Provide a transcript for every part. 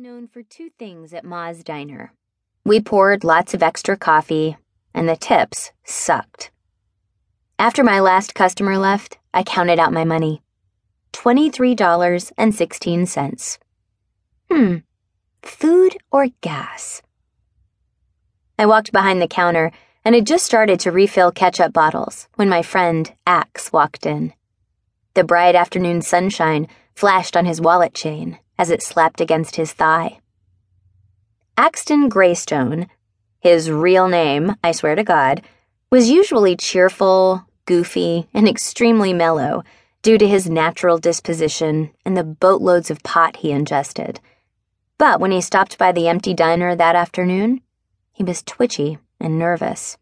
known for two things at Ma's Diner. We poured lots of extra coffee, and the tips sucked. After my last customer left, I counted out my money $23.16. Hmm, food or gas? I walked behind the counter and had just started to refill ketchup bottles when my friend Axe walked in. The bright afternoon sunshine flashed on his wallet chain as it slapped against his thigh. Axton Greystone, his real name, I swear to God, was usually cheerful, goofy, and extremely mellow due to his natural disposition and the boatloads of pot he ingested. But when he stopped by the empty diner that afternoon, he was twitchy and nervous.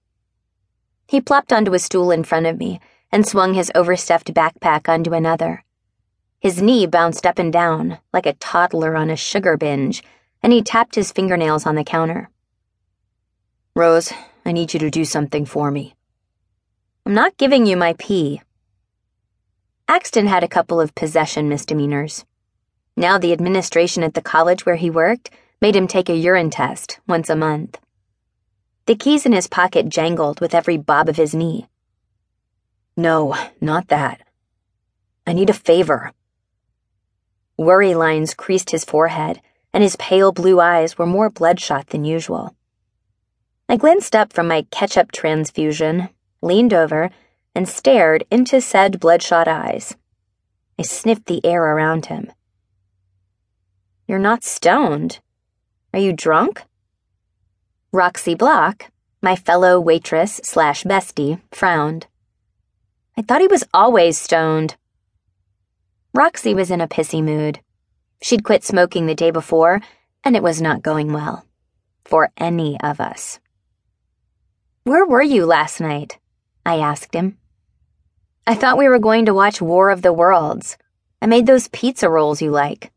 He plopped onto a stool in front of me and swung his overstuffed backpack onto another. His knee bounced up and down like a toddler on a sugar binge, and he tapped his fingernails on the counter. Rose, I need you to do something for me. I'm not giving you my pee. Axton had a couple of possession misdemeanors. Now the administration at the college where he worked made him take a urine test once a month. The keys in his pocket jangled with every bob of his knee. No, not that. I need a favor. Worry lines creased his forehead, and his pale blue eyes were more bloodshot than usual. I glanced up from my ketchup transfusion, leaned over, and stared into said bloodshot eyes. I sniffed the air around him. You're not stoned. Are you drunk? Roxy Block, my fellow waitress slash bestie, frowned. I thought he was always stoned. Roxy was in a pissy mood. She'd quit smoking the day before, and it was not going well. For any of us. Where were you last night? I asked him. I thought we were going to watch War of the Worlds. I made those pizza rolls you like.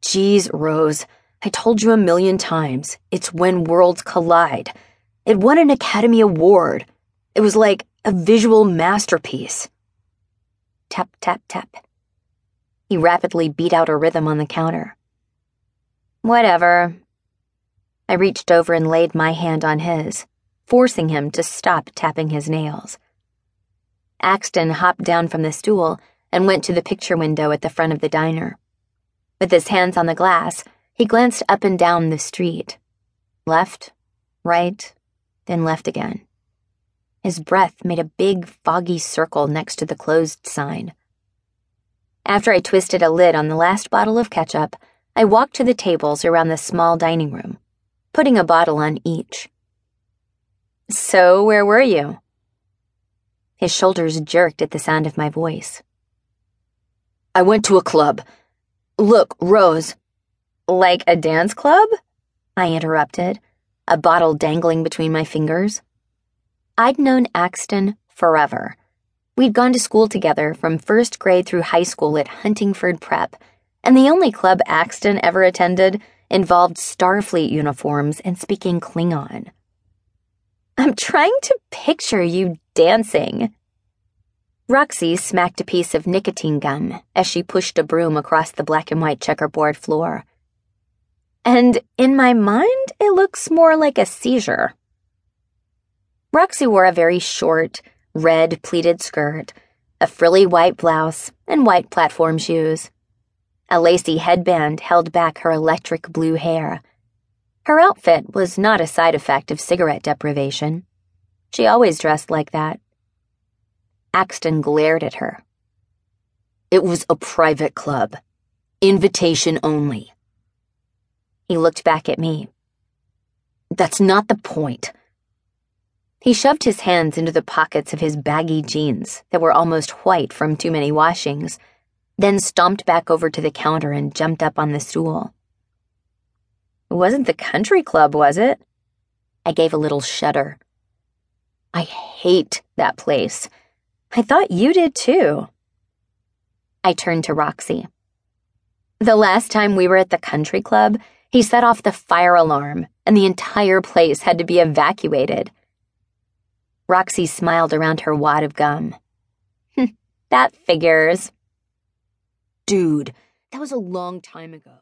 Geez, Rose, I told you a million times. It's when worlds collide. It won an Academy Award. It was like a visual masterpiece. Tap, tap, tap. He rapidly beat out a rhythm on the counter. Whatever. I reached over and laid my hand on his, forcing him to stop tapping his nails. Axton hopped down from the stool and went to the picture window at the front of the diner. With his hands on the glass, he glanced up and down the street. Left, right, then left again. His breath made a big, foggy circle next to the closed sign. After I twisted a lid on the last bottle of ketchup, I walked to the tables around the small dining room, putting a bottle on each. So, where were you? His shoulders jerked at the sound of my voice. I went to a club. Look, Rose. Like a dance club? I interrupted, a bottle dangling between my fingers. I'd known Axton forever. We'd gone to school together from first grade through high school at Huntingford Prep, and the only club Axton ever attended involved Starfleet uniforms and speaking Klingon. I'm trying to picture you dancing. Roxy smacked a piece of nicotine gum as she pushed a broom across the black and white checkerboard floor. And in my mind, it looks more like a seizure. Roxy wore a very short, red pleated skirt, a frilly white blouse, and white platform shoes. A lacy headband held back her electric blue hair. Her outfit was not a side effect of cigarette deprivation. She always dressed like that. Axton glared at her. It was a private club. Invitation only. He looked back at me. That's not the point. He shoved his hands into the pockets of his baggy jeans that were almost white from too many washings, then stomped back over to the counter and jumped up on the stool. It wasn't the country club, was it? I gave a little shudder. I hate that place. I thought you did too. I turned to Roxy. The last time we were at the country club, he set off the fire alarm, and the entire place had to be evacuated. Roxy smiled around her wad of gum. that figures. Dude, that was a long time ago.